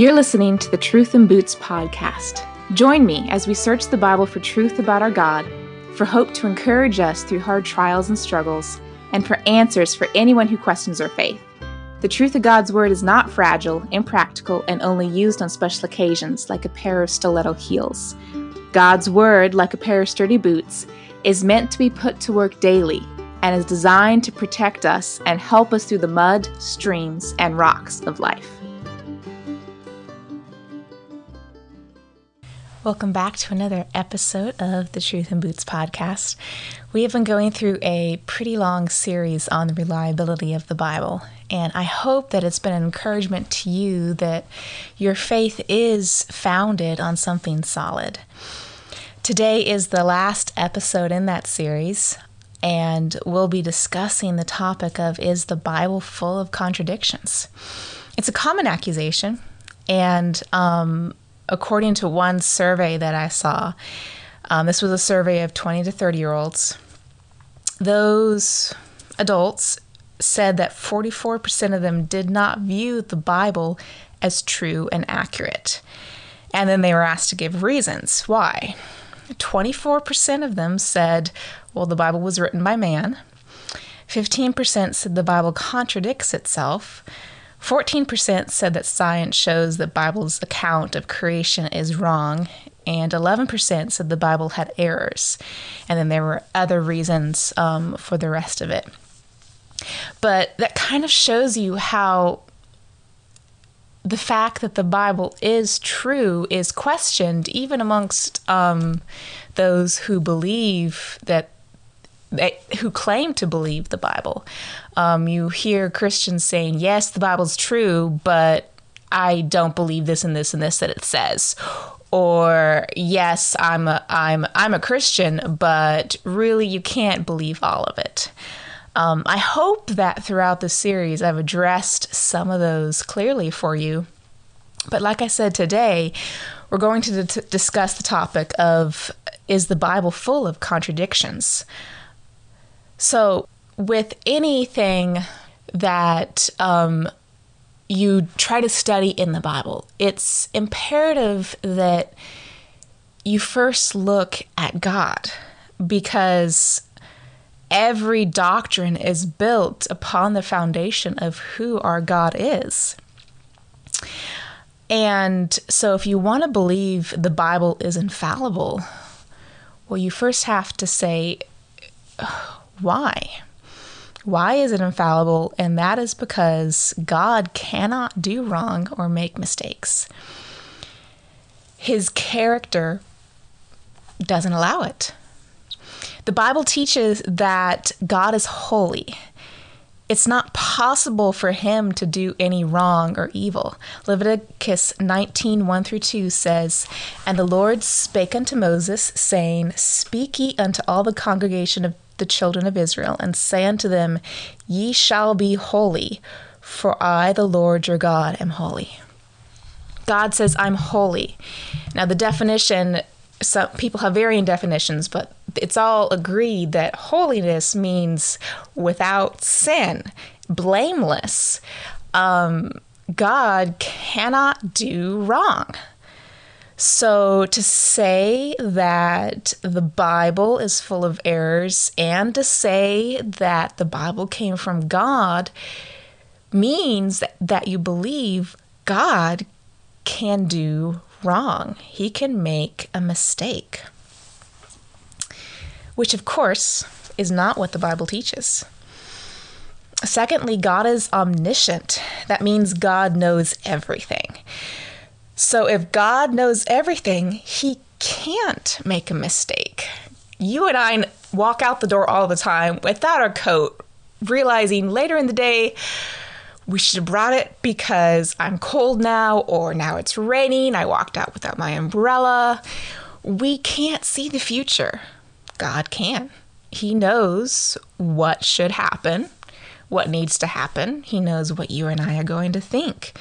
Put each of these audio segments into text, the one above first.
You're listening to the Truth in Boots podcast. Join me as we search the Bible for truth about our God, for hope to encourage us through hard trials and struggles, and for answers for anyone who questions our faith. The truth of God's Word is not fragile, impractical, and only used on special occasions like a pair of stiletto heels. God's Word, like a pair of sturdy boots, is meant to be put to work daily and is designed to protect us and help us through the mud, streams, and rocks of life. Welcome back to another episode of the Truth in Boots podcast. We have been going through a pretty long series on the reliability of the Bible, and I hope that it's been an encouragement to you that your faith is founded on something solid. Today is the last episode in that series, and we'll be discussing the topic of Is the Bible full of contradictions? It's a common accusation, and um, according to one survey that I saw, um, this was a survey of 20 to 30 year olds, those adults said that 44% of them did not view the Bible as true and accurate. And then they were asked to give reasons why. 24% of them said, well, the Bible was written by man. 15% said the Bible contradicts itself. 14% said that science shows that Bible's account of creation is wrong, and 11% said the Bible had errors. And then there were other reasons um, for the rest of it. But that kind of shows you how the fact that the Bible is true is questioned even amongst um, those who believe that who claim to believe the Bible. Um, you hear Christians saying, "Yes, the Bible's true, but I don't believe this and this and this that it says." Or yes, I'm a I'm I'm a Christian, but really you can't believe all of it. Um, I hope that throughout the series I've addressed some of those clearly for you. But like I said today, we're going to d- discuss the topic of is the Bible full of contradictions? So, with anything that um, you try to study in the Bible, it's imperative that you first look at God because every doctrine is built upon the foundation of who our God is. And so, if you want to believe the Bible is infallible, well, you first have to say, why? Why is it infallible? And that is because God cannot do wrong or make mistakes. His character doesn't allow it. The Bible teaches that God is holy. It's not possible for him to do any wrong or evil. Leviticus 19 1 through 2 says, And the Lord spake unto Moses, saying, Speak ye unto all the congregation of the children of Israel, and say unto them, Ye shall be holy, for I, the Lord your God, am holy. God says, I'm holy. Now, the definition, some people have varying definitions, but it's all agreed that holiness means without sin, blameless. Um, God cannot do wrong. So, to say that the Bible is full of errors and to say that the Bible came from God means that you believe God can do wrong. He can make a mistake. Which, of course, is not what the Bible teaches. Secondly, God is omniscient. That means God knows everything. So if God knows everything, he can't make a mistake. You and I walk out the door all the time without our coat, realizing later in the day, we should have brought it because I'm cold now, or now it's raining. I walked out without my umbrella. We can't see the future. God can. He knows what should happen, what needs to happen. He knows what you and I are going to think.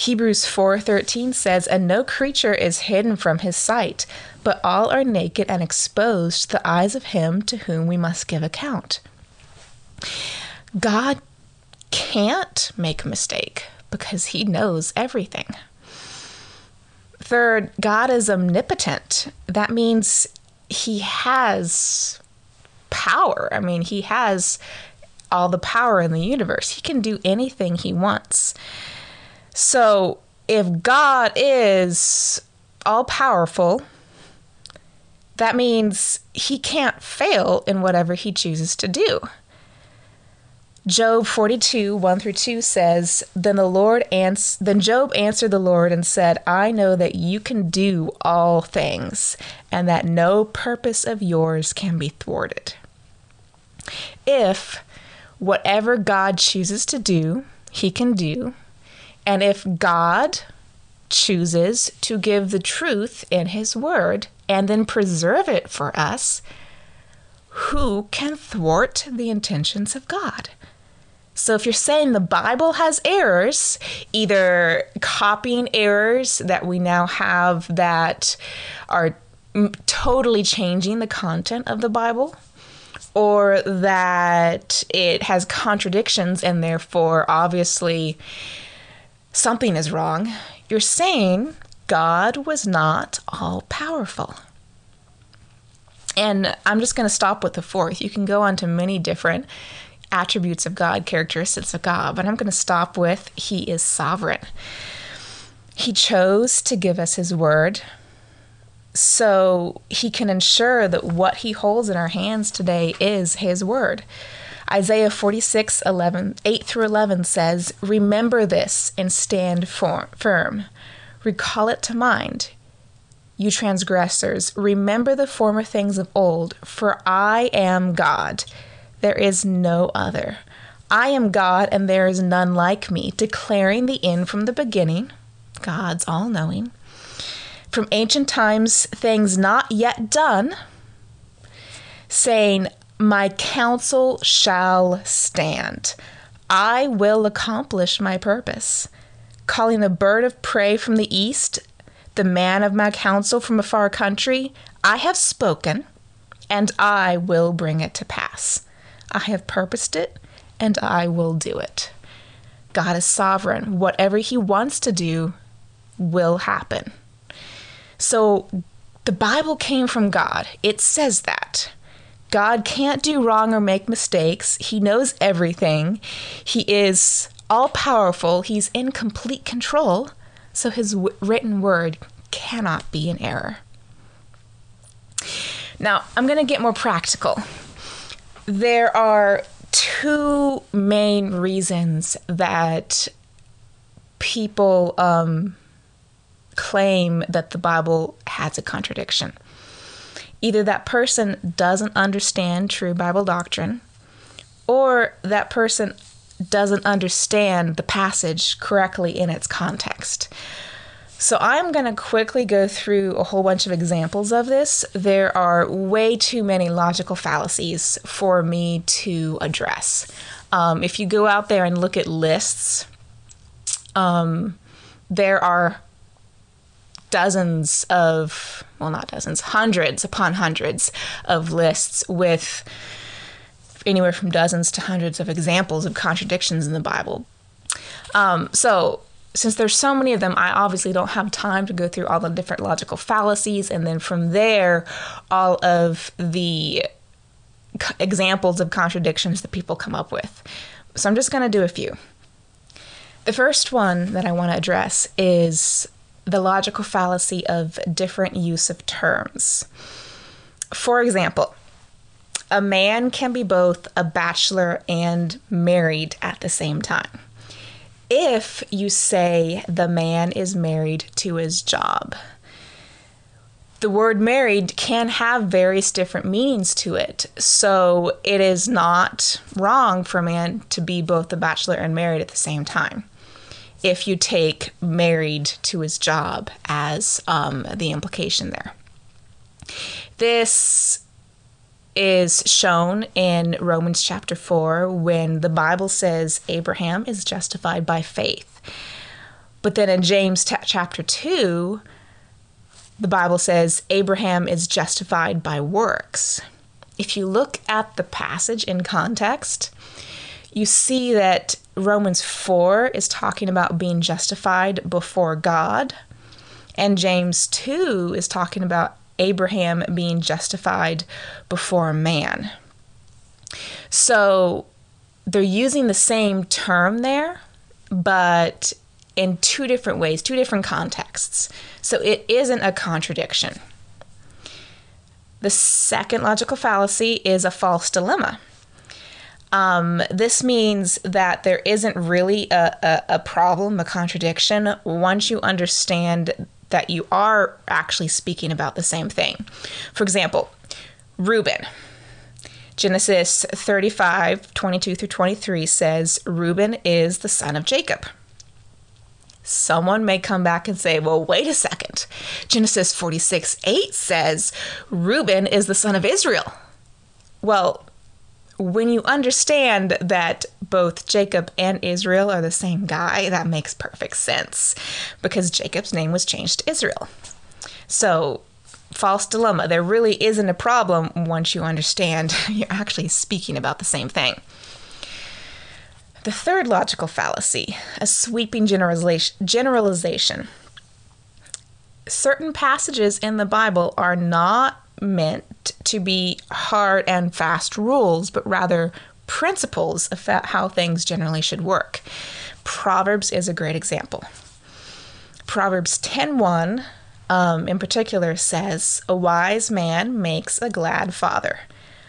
Hebrews 4:13 says, "And no creature is hidden from his sight, but all are naked and exposed to the eyes of him to whom we must give account." God can't make a mistake because he knows everything. Third, God is omnipotent. That means he has power. I mean, he has all the power in the universe. He can do anything he wants. So, if God is all powerful, that means he can't fail in whatever he chooses to do. Job 42, 1 through 2 says, Then the Lord ans- then Job answered the Lord and said, I know that you can do all things, and that no purpose of yours can be thwarted. If whatever God chooses to do, he can do, and if God chooses to give the truth in his word and then preserve it for us, who can thwart the intentions of God? So if you're saying the Bible has errors, either copying errors that we now have that are totally changing the content of the Bible, or that it has contradictions and therefore obviously something is wrong, you're saying God was not all powerful. And I'm just going to stop with the fourth. You can go on to many different attributes of God, characteristics of God, but I'm going to stop with He is sovereign. He chose to give us His word so He can ensure that what He holds in our hands today is His word. Isaiah 46, 11, 8 through 11 says, Remember this and stand firm. Recall it to mind. You transgressors, remember the former things of old, for I am God there is no other. I am God, and there is none like me, declaring the end from the beginning, God's all knowing. From ancient times, things not yet done, saying, My counsel shall stand. I will accomplish my purpose. Calling the bird of prey from the east, the man of my counsel from a far country, I have spoken, and I will bring it to pass. I have purposed it and I will do it. God is sovereign. Whatever He wants to do will happen. So the Bible came from God. It says that. God can't do wrong or make mistakes. He knows everything. He is all powerful. He's in complete control. So his w- written word cannot be in error. Now, I'm going to get more practical there are two main reasons that people um, claim that the Bible has a contradiction. Either that person doesn't understand true Bible doctrine, or that person doesn't understand the passage correctly in its context. So I'm going to quickly go through a whole bunch of examples of this. There are way too many logical fallacies for me to address. Um, if you go out there and look at lists, um, there are dozens of, well, not dozens, hundreds upon hundreds of lists with anywhere from dozens to hundreds of examples of contradictions in the Bible. Um, so since there's so many of them, I obviously don't have time to go through all the different logical fallacies, and then from there, all of the examples of contradictions that people come up with. So I'm just going to do a few. The first one that I want to address is the logical fallacy of different use of terms. For example, a man can be both a bachelor and married at the same time if you say the man is married to his job. The word married can have various different meanings to it. So it is not wrong for a man to be both a bachelor and married at the same time. If you take married to his job as um, the implication there. This is shown in Romans chapter 4 when the Bible says Abraham is justified by faith. But then in James t- chapter 2, the Bible says Abraham is justified by works. If you look at the passage in context, you see that Romans 4 is talking about being justified before God, And James 2 is talking about Abraham being justified before man. So they're using the same term there, but in two different ways, two different contexts. So it isn't a contradiction. The second logical fallacy is a false dilemma. Um, this means that there isn't really a, a, a problem, a contradiction, once you understand that you are actually speaking about the same thing. For example, Reuben. Genesis 35, 22 through 23 says, Reuben is the son of Jacob. Someone may come back and say, well, wait a second. Genesis 46, 8 says, Reuben is the son of Israel. Well, when you understand that both Jacob and Israel are the same guy, that makes perfect sense because Jacob's name was changed to Israel. So, false dilemma. There really isn't a problem once you understand you're actually speaking about the same thing. The third logical fallacy, a sweeping generalization. Certain passages in the Bible are not meant to be hard and fast rules, but rather principles of how things generally should work. Proverbs is a great example. Proverbs 10:1 um, in particular says, "A wise man makes a glad father,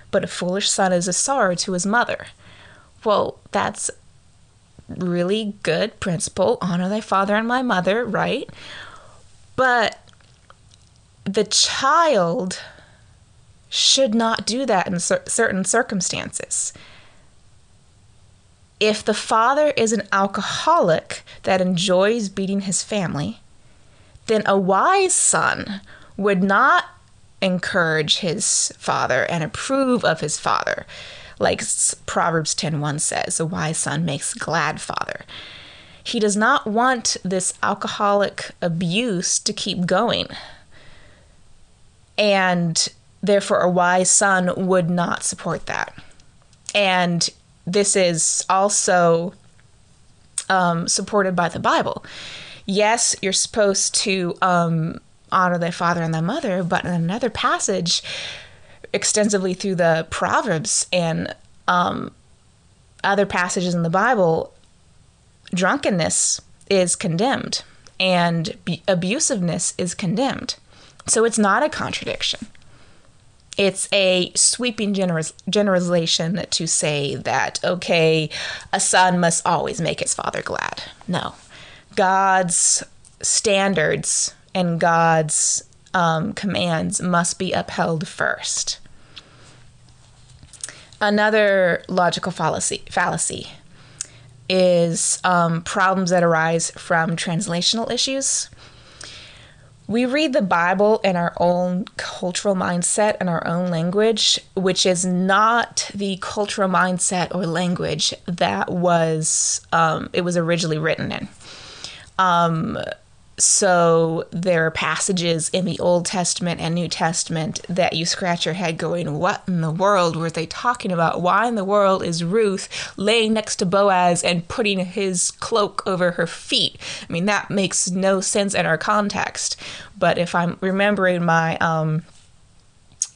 but a foolish son is a sorrow to his mother." Well, that's really good principle honor thy father and my mother, right? But the child should not do that in cer- certain circumstances. If the father is an alcoholic that enjoys beating his family, then a wise son would not encourage his father and approve of his father like Proverbs 10:1 says, a wise son makes glad father. He does not want this alcoholic abuse to keep going. And therefore a wise son would not support that. And this is also um, supported by the Bible. Yes, you're supposed to um, honor thy father and thy mother, but in another passage, extensively through the Proverbs and um, other passages in the Bible, drunkenness is condemned and abusiveness is condemned. So it's not a contradiction. It's a sweeping generis- generalization to say that, okay, a son must always make his father glad. No. God's standards and God's um, commands must be upheld first. Another logical fallacy, fallacy is um, problems that arise from translational issues. We read the Bible in our own cultural mindset and our own language, which is not the cultural mindset or language that was um, it was originally written in. Um, so there are passages in the Old Testament and New Testament that you scratch your head going, What in the world were they talking about? Why in the world is Ruth laying next to Boaz and putting his cloak over her feet? I mean, that makes no sense in our context. But if I'm remembering my um,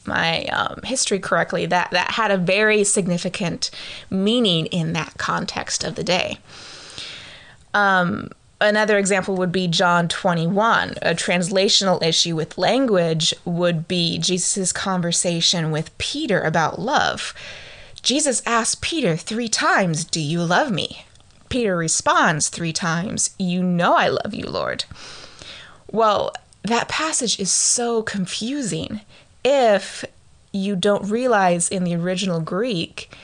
my um, history correctly, that that had a very significant meaning in that context of the day. Um, Another example would be John 21. A translational issue with language would be Jesus' conversation with Peter about love. Jesus asks Peter three times, Do you love me? Peter responds three times, You know I love you, Lord. Well, that passage is so confusing if you don't realize in the original Greek,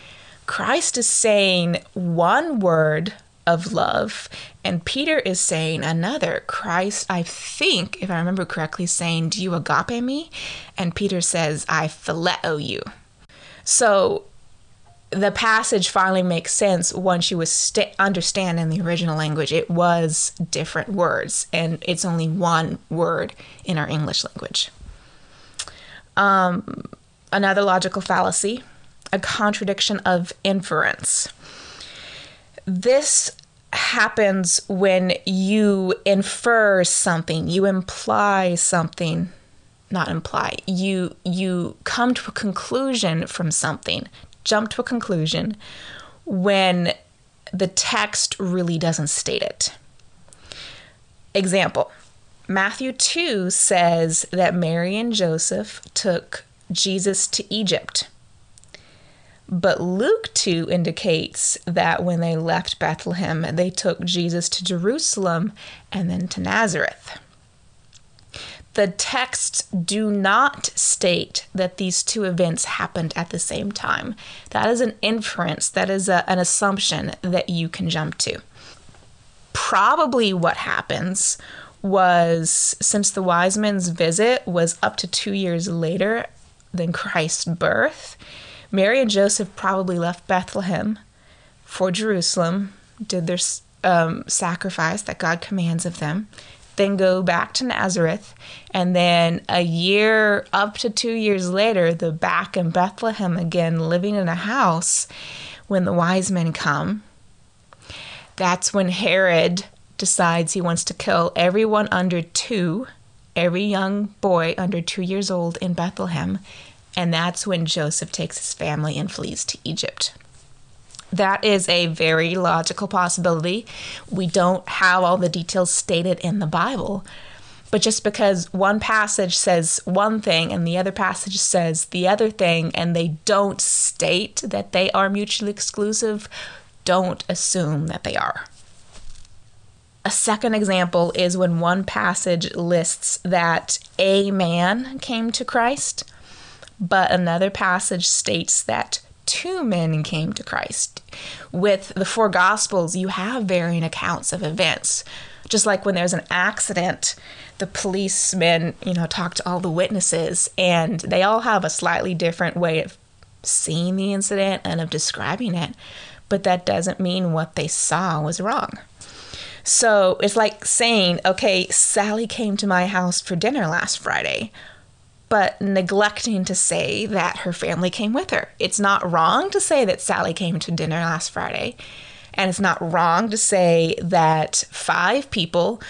Christ is saying one word of love. And Peter is saying another. Christ, I think, if I remember correctly, saying, Do you agape me? And Peter says, I phileo you. So the passage finally makes sense once you st- understand in the original language it was different words, and it's only one word in our English language. Um, another logical fallacy, a contradiction of inference this happens when you infer something, you imply something, not imply. You you come to a conclusion from something, jump to a conclusion when the text really doesn't state it. Example Matthew 2 says that Mary and Joseph took Jesus to Egypt. But Luke 2 indicates that when they left Bethlehem, they took Jesus to Jerusalem and then to Nazareth. The texts do not state that these two events happened at the same time. That is an inference, that is a, an assumption that you can jump to. Probably what happens was since the wise men's visit was up to two years later than Christ's birth, Mary and Joseph probably left Bethlehem for Jerusalem, did their um, sacrifice that God commands of them, then go back to Nazareth, and then a year up to two years later, they're back in Bethlehem again, living in a house when the wise men come. That's when Herod decides he wants to kill everyone under two, every young boy under two years old in Bethlehem. And that's when Joseph takes his family and flees to Egypt. That is a very logical possibility. We don't have all the details stated in the Bible. But just because one passage says one thing and the other passage says the other thing, and they don't state that they are mutually exclusive, don't assume that they are. A second example is when one passage lists that a man came to Christ, but another passage states that two men came to Christ. With the four Gospels, you have varying accounts of events. Just like when there's an accident, the policemen, you know, talk to all the witnesses, and they all have a slightly different way of seeing the incident and of describing it. But that doesn't mean what they saw was wrong. So it's like saying, okay, Sally came to my house for dinner last Friday, but neglecting to say that her family came with her. It's not wrong to say that Sally came to dinner last Friday, and it's not wrong to say that five people,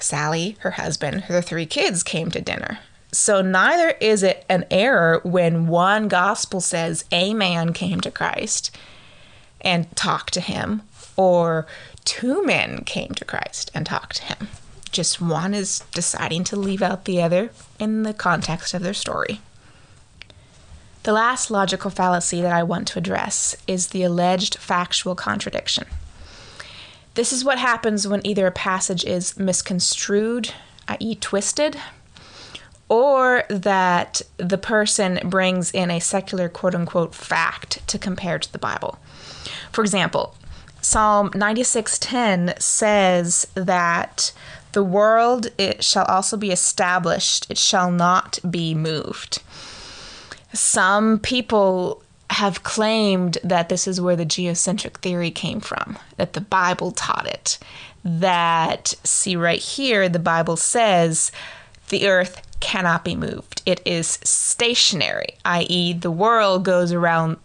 Sally, her husband, her three kids, came to dinner. So neither is it an error when one gospel says a man came to Christ and talked to him, or two men came to Christ and talked to him. Just one is deciding to leave out the other in the context of their story. The last logical fallacy that I want to address is the alleged factual contradiction. This is what happens when either a passage is misconstrued, i.e., twisted, or that the person brings in a secular quote unquote fact to compare to the Bible. For example, Psalm 96:10 says that the world it shall also be established, it shall not be moved. Some people have claimed that this is where the geocentric theory came from, that the Bible taught it. That, see right here, the Bible says the earth cannot be moved. It is stationary, i.e., the world goes around,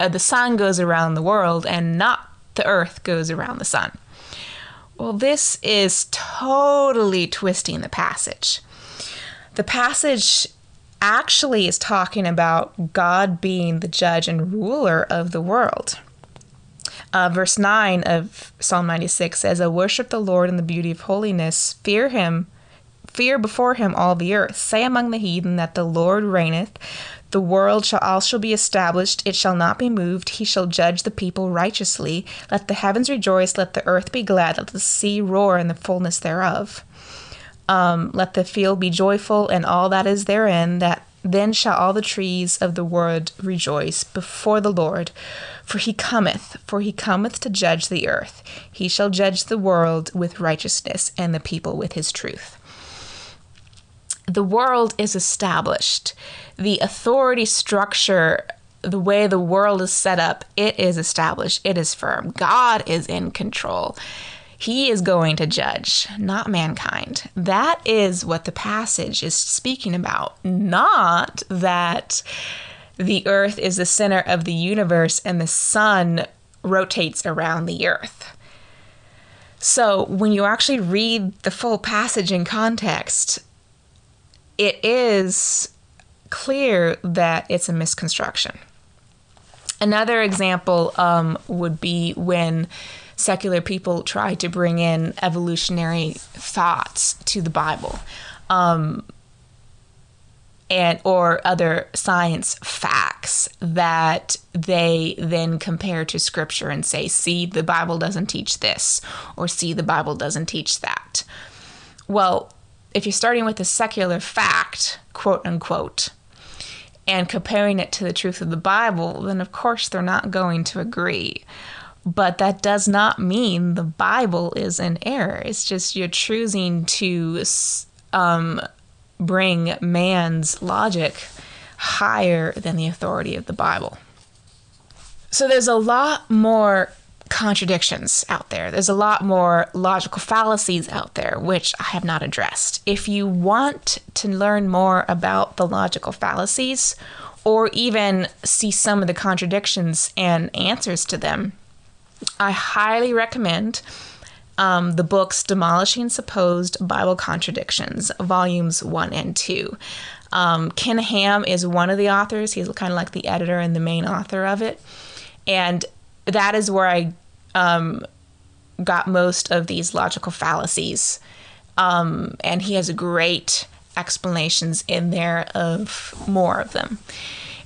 uh, the sun goes around the world and not the earth goes around the sun. Well, this is totally twisting the passage. The passage actually is talking about God being the judge and ruler of the world. Uh, verse 9 of Psalm 96 says, I worship the Lord in the beauty of holiness, fear him, fear before him all the earth. Say among the heathen that the Lord reigneth. The world shall also be established, it shall not be moved. He shall judge the people righteously. Let the heavens rejoice, let the earth be glad, let the sea roar in the fullness thereof. Um, let the field be joyful and all that is therein, that then shall all the trees of the world rejoice before the Lord. For he cometh, for he cometh to judge the earth. He shall judge the world with righteousness and the people with his truth the world is established. The authority structure, the way the world is set up, it is established. It is firm. God is in control. He is going to judge, not mankind. That is what the passage is speaking about, not that the earth is the center of the universe and the sun rotates around the earth. So when you actually read the full passage in context, it is clear that it's a misconstruction. Another example um, would be when secular people try to bring in evolutionary thoughts to the Bible. Um, and or other science facts that they then compare to scripture and say see the bible doesn't teach this or see the bible doesn't teach that well if you're starting with a secular fact quote unquote and comparing it to the truth of the bible then of course they're not going to agree but that does not mean the bible is in error it's just you're choosing to um, bring man's logic higher than the authority of the Bible. So there's a lot more contradictions out there. There's a lot more logical fallacies out there, which I have not addressed. If you want to learn more about the logical fallacies, or even see some of the contradictions and answers to them, I highly recommend um, the books Demolishing Supposed Bible Contradictions, volumes one and two. Um, Ken Ham is one of the authors. He's kind of like the editor and the main author of it. And that is where I um, got most of these logical fallacies. Um, and he has great explanations in there of more of them.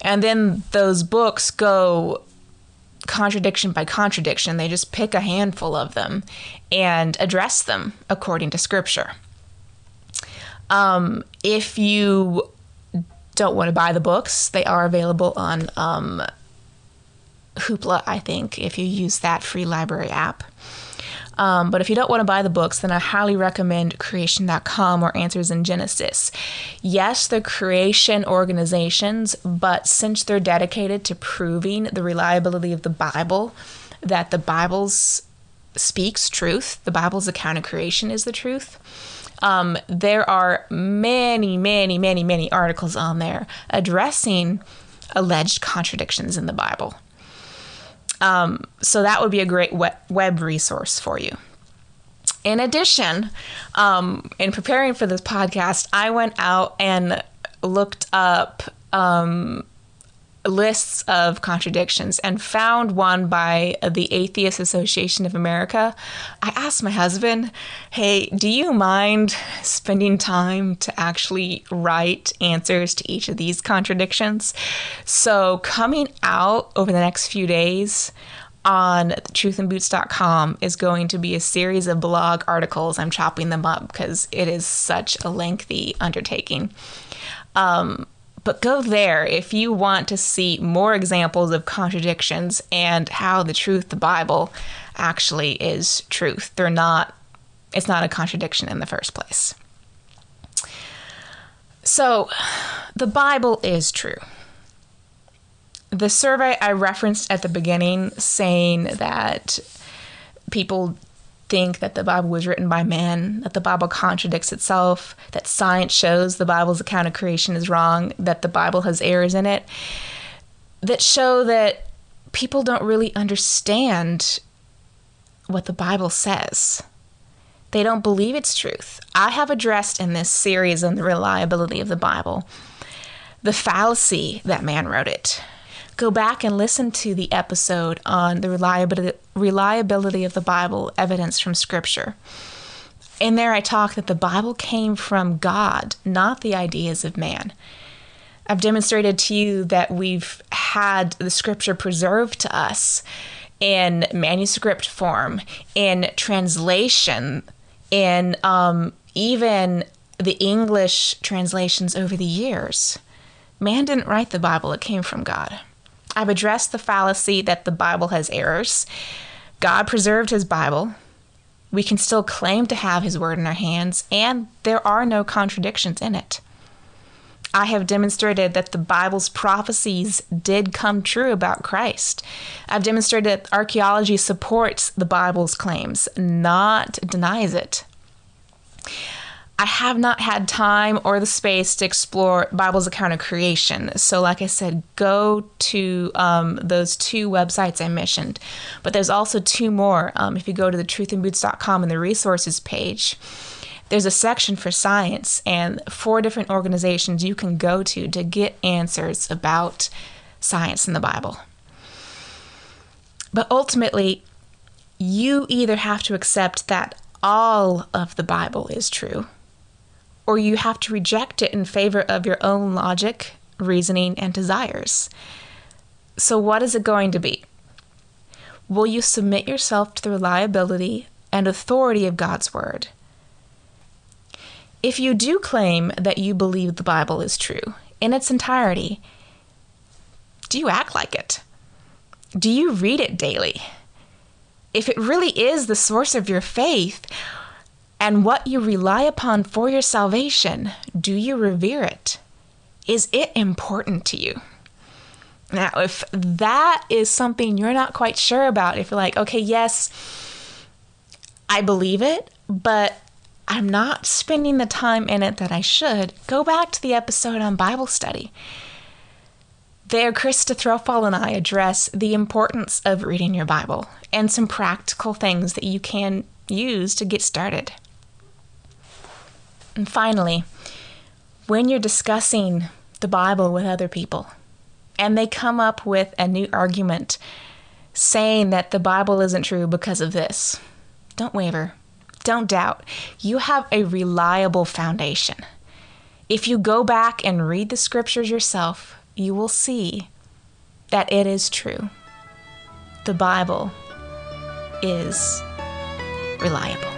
And then those books go contradiction by contradiction. They just pick a handful of them and address them according to scripture. Um, if you don't want to buy the books, they are available on um, Hoopla, I think, if you use that free library app. Um, but if you don't want to buy the books, then I highly recommend creation.com or Answers in Genesis. Yes, they're creation organizations, but since they're dedicated to proving the reliability of the Bible, that the Bible's speaks truth, the Bible's account of creation is the truth. Um, there are many, many, many, many articles on there addressing alleged contradictions in the Bible. Um, so that would be a great web resource for you. In addition, um, in preparing for this podcast, I went out and looked up um, lists of contradictions and found one by the Atheist Association of America. I asked my husband, hey, do you mind spending time to actually write answers to each of these contradictions? So, coming out over the next few days, on truthinboots.com is going to be a series of blog articles. I'm chopping them up because it is such a lengthy undertaking. Um, but go there if you want to see more examples of contradictions and how the truth, the Bible, actually is truth. They're not, it's not a contradiction in the first place. So, the Bible is true. The survey I referenced at the beginning saying that people think that the Bible was written by man, that the Bible contradicts itself, that science shows the Bible's account of creation is wrong, that the Bible has errors in it, that show that people don't really understand what the Bible says. They don't believe it's truth. I have addressed in this series on the reliability of the Bible the fallacy that man wrote it go back and listen to the episode on the reliability, reliability of the Bible, evidence from Scripture. In there, I talk that the Bible came from God, not the ideas of man. I've demonstrated to you that we've had the Scripture preserved to us in manuscript form, in translation, in um, even the English translations over the years. Man didn't write the Bible, it came from God. I've addressed the fallacy that the Bible has errors. God preserved his Bible. We can still claim to have his word in our hands, and there are no contradictions in it. I have demonstrated that the Bible's prophecies did come true about Christ. I've demonstrated that archaeology supports the Bible's claims, not denies it. I have not had time or the space to explore Bible's account of creation. So, like I said, go to um, those two websites I mentioned. But there's also two more. Um, if you go to the truthinboots.com and the resources page, there's a section for science and four different organizations you can go to to get answers about science in the Bible. But ultimately, you either have to accept that all of the Bible is true or you have to reject it in favor of your own logic, reasoning, and desires. So, what is it going to be? Will you submit yourself to the reliability and authority of God's Word? If you do claim that you believe the Bible is true in its entirety, do you act like it? Do you read it daily? If it really is the source of your faith, and what you rely upon for your salvation, do you revere it? Is it important to you? Now, if that is something you're not quite sure about, if you're like, okay, yes, I believe it, but I'm not spending the time in it that I should, go back to the episode on Bible study. There, Krista Throfall and I address the importance of reading your Bible and some practical things that you can use to get started. And finally, when you're discussing the Bible with other people and they come up with a new argument saying that the Bible isn't true because of this, don't waver. Don't doubt. You have a reliable foundation. If you go back and read the scriptures yourself, you will see that it is true. The Bible is reliable.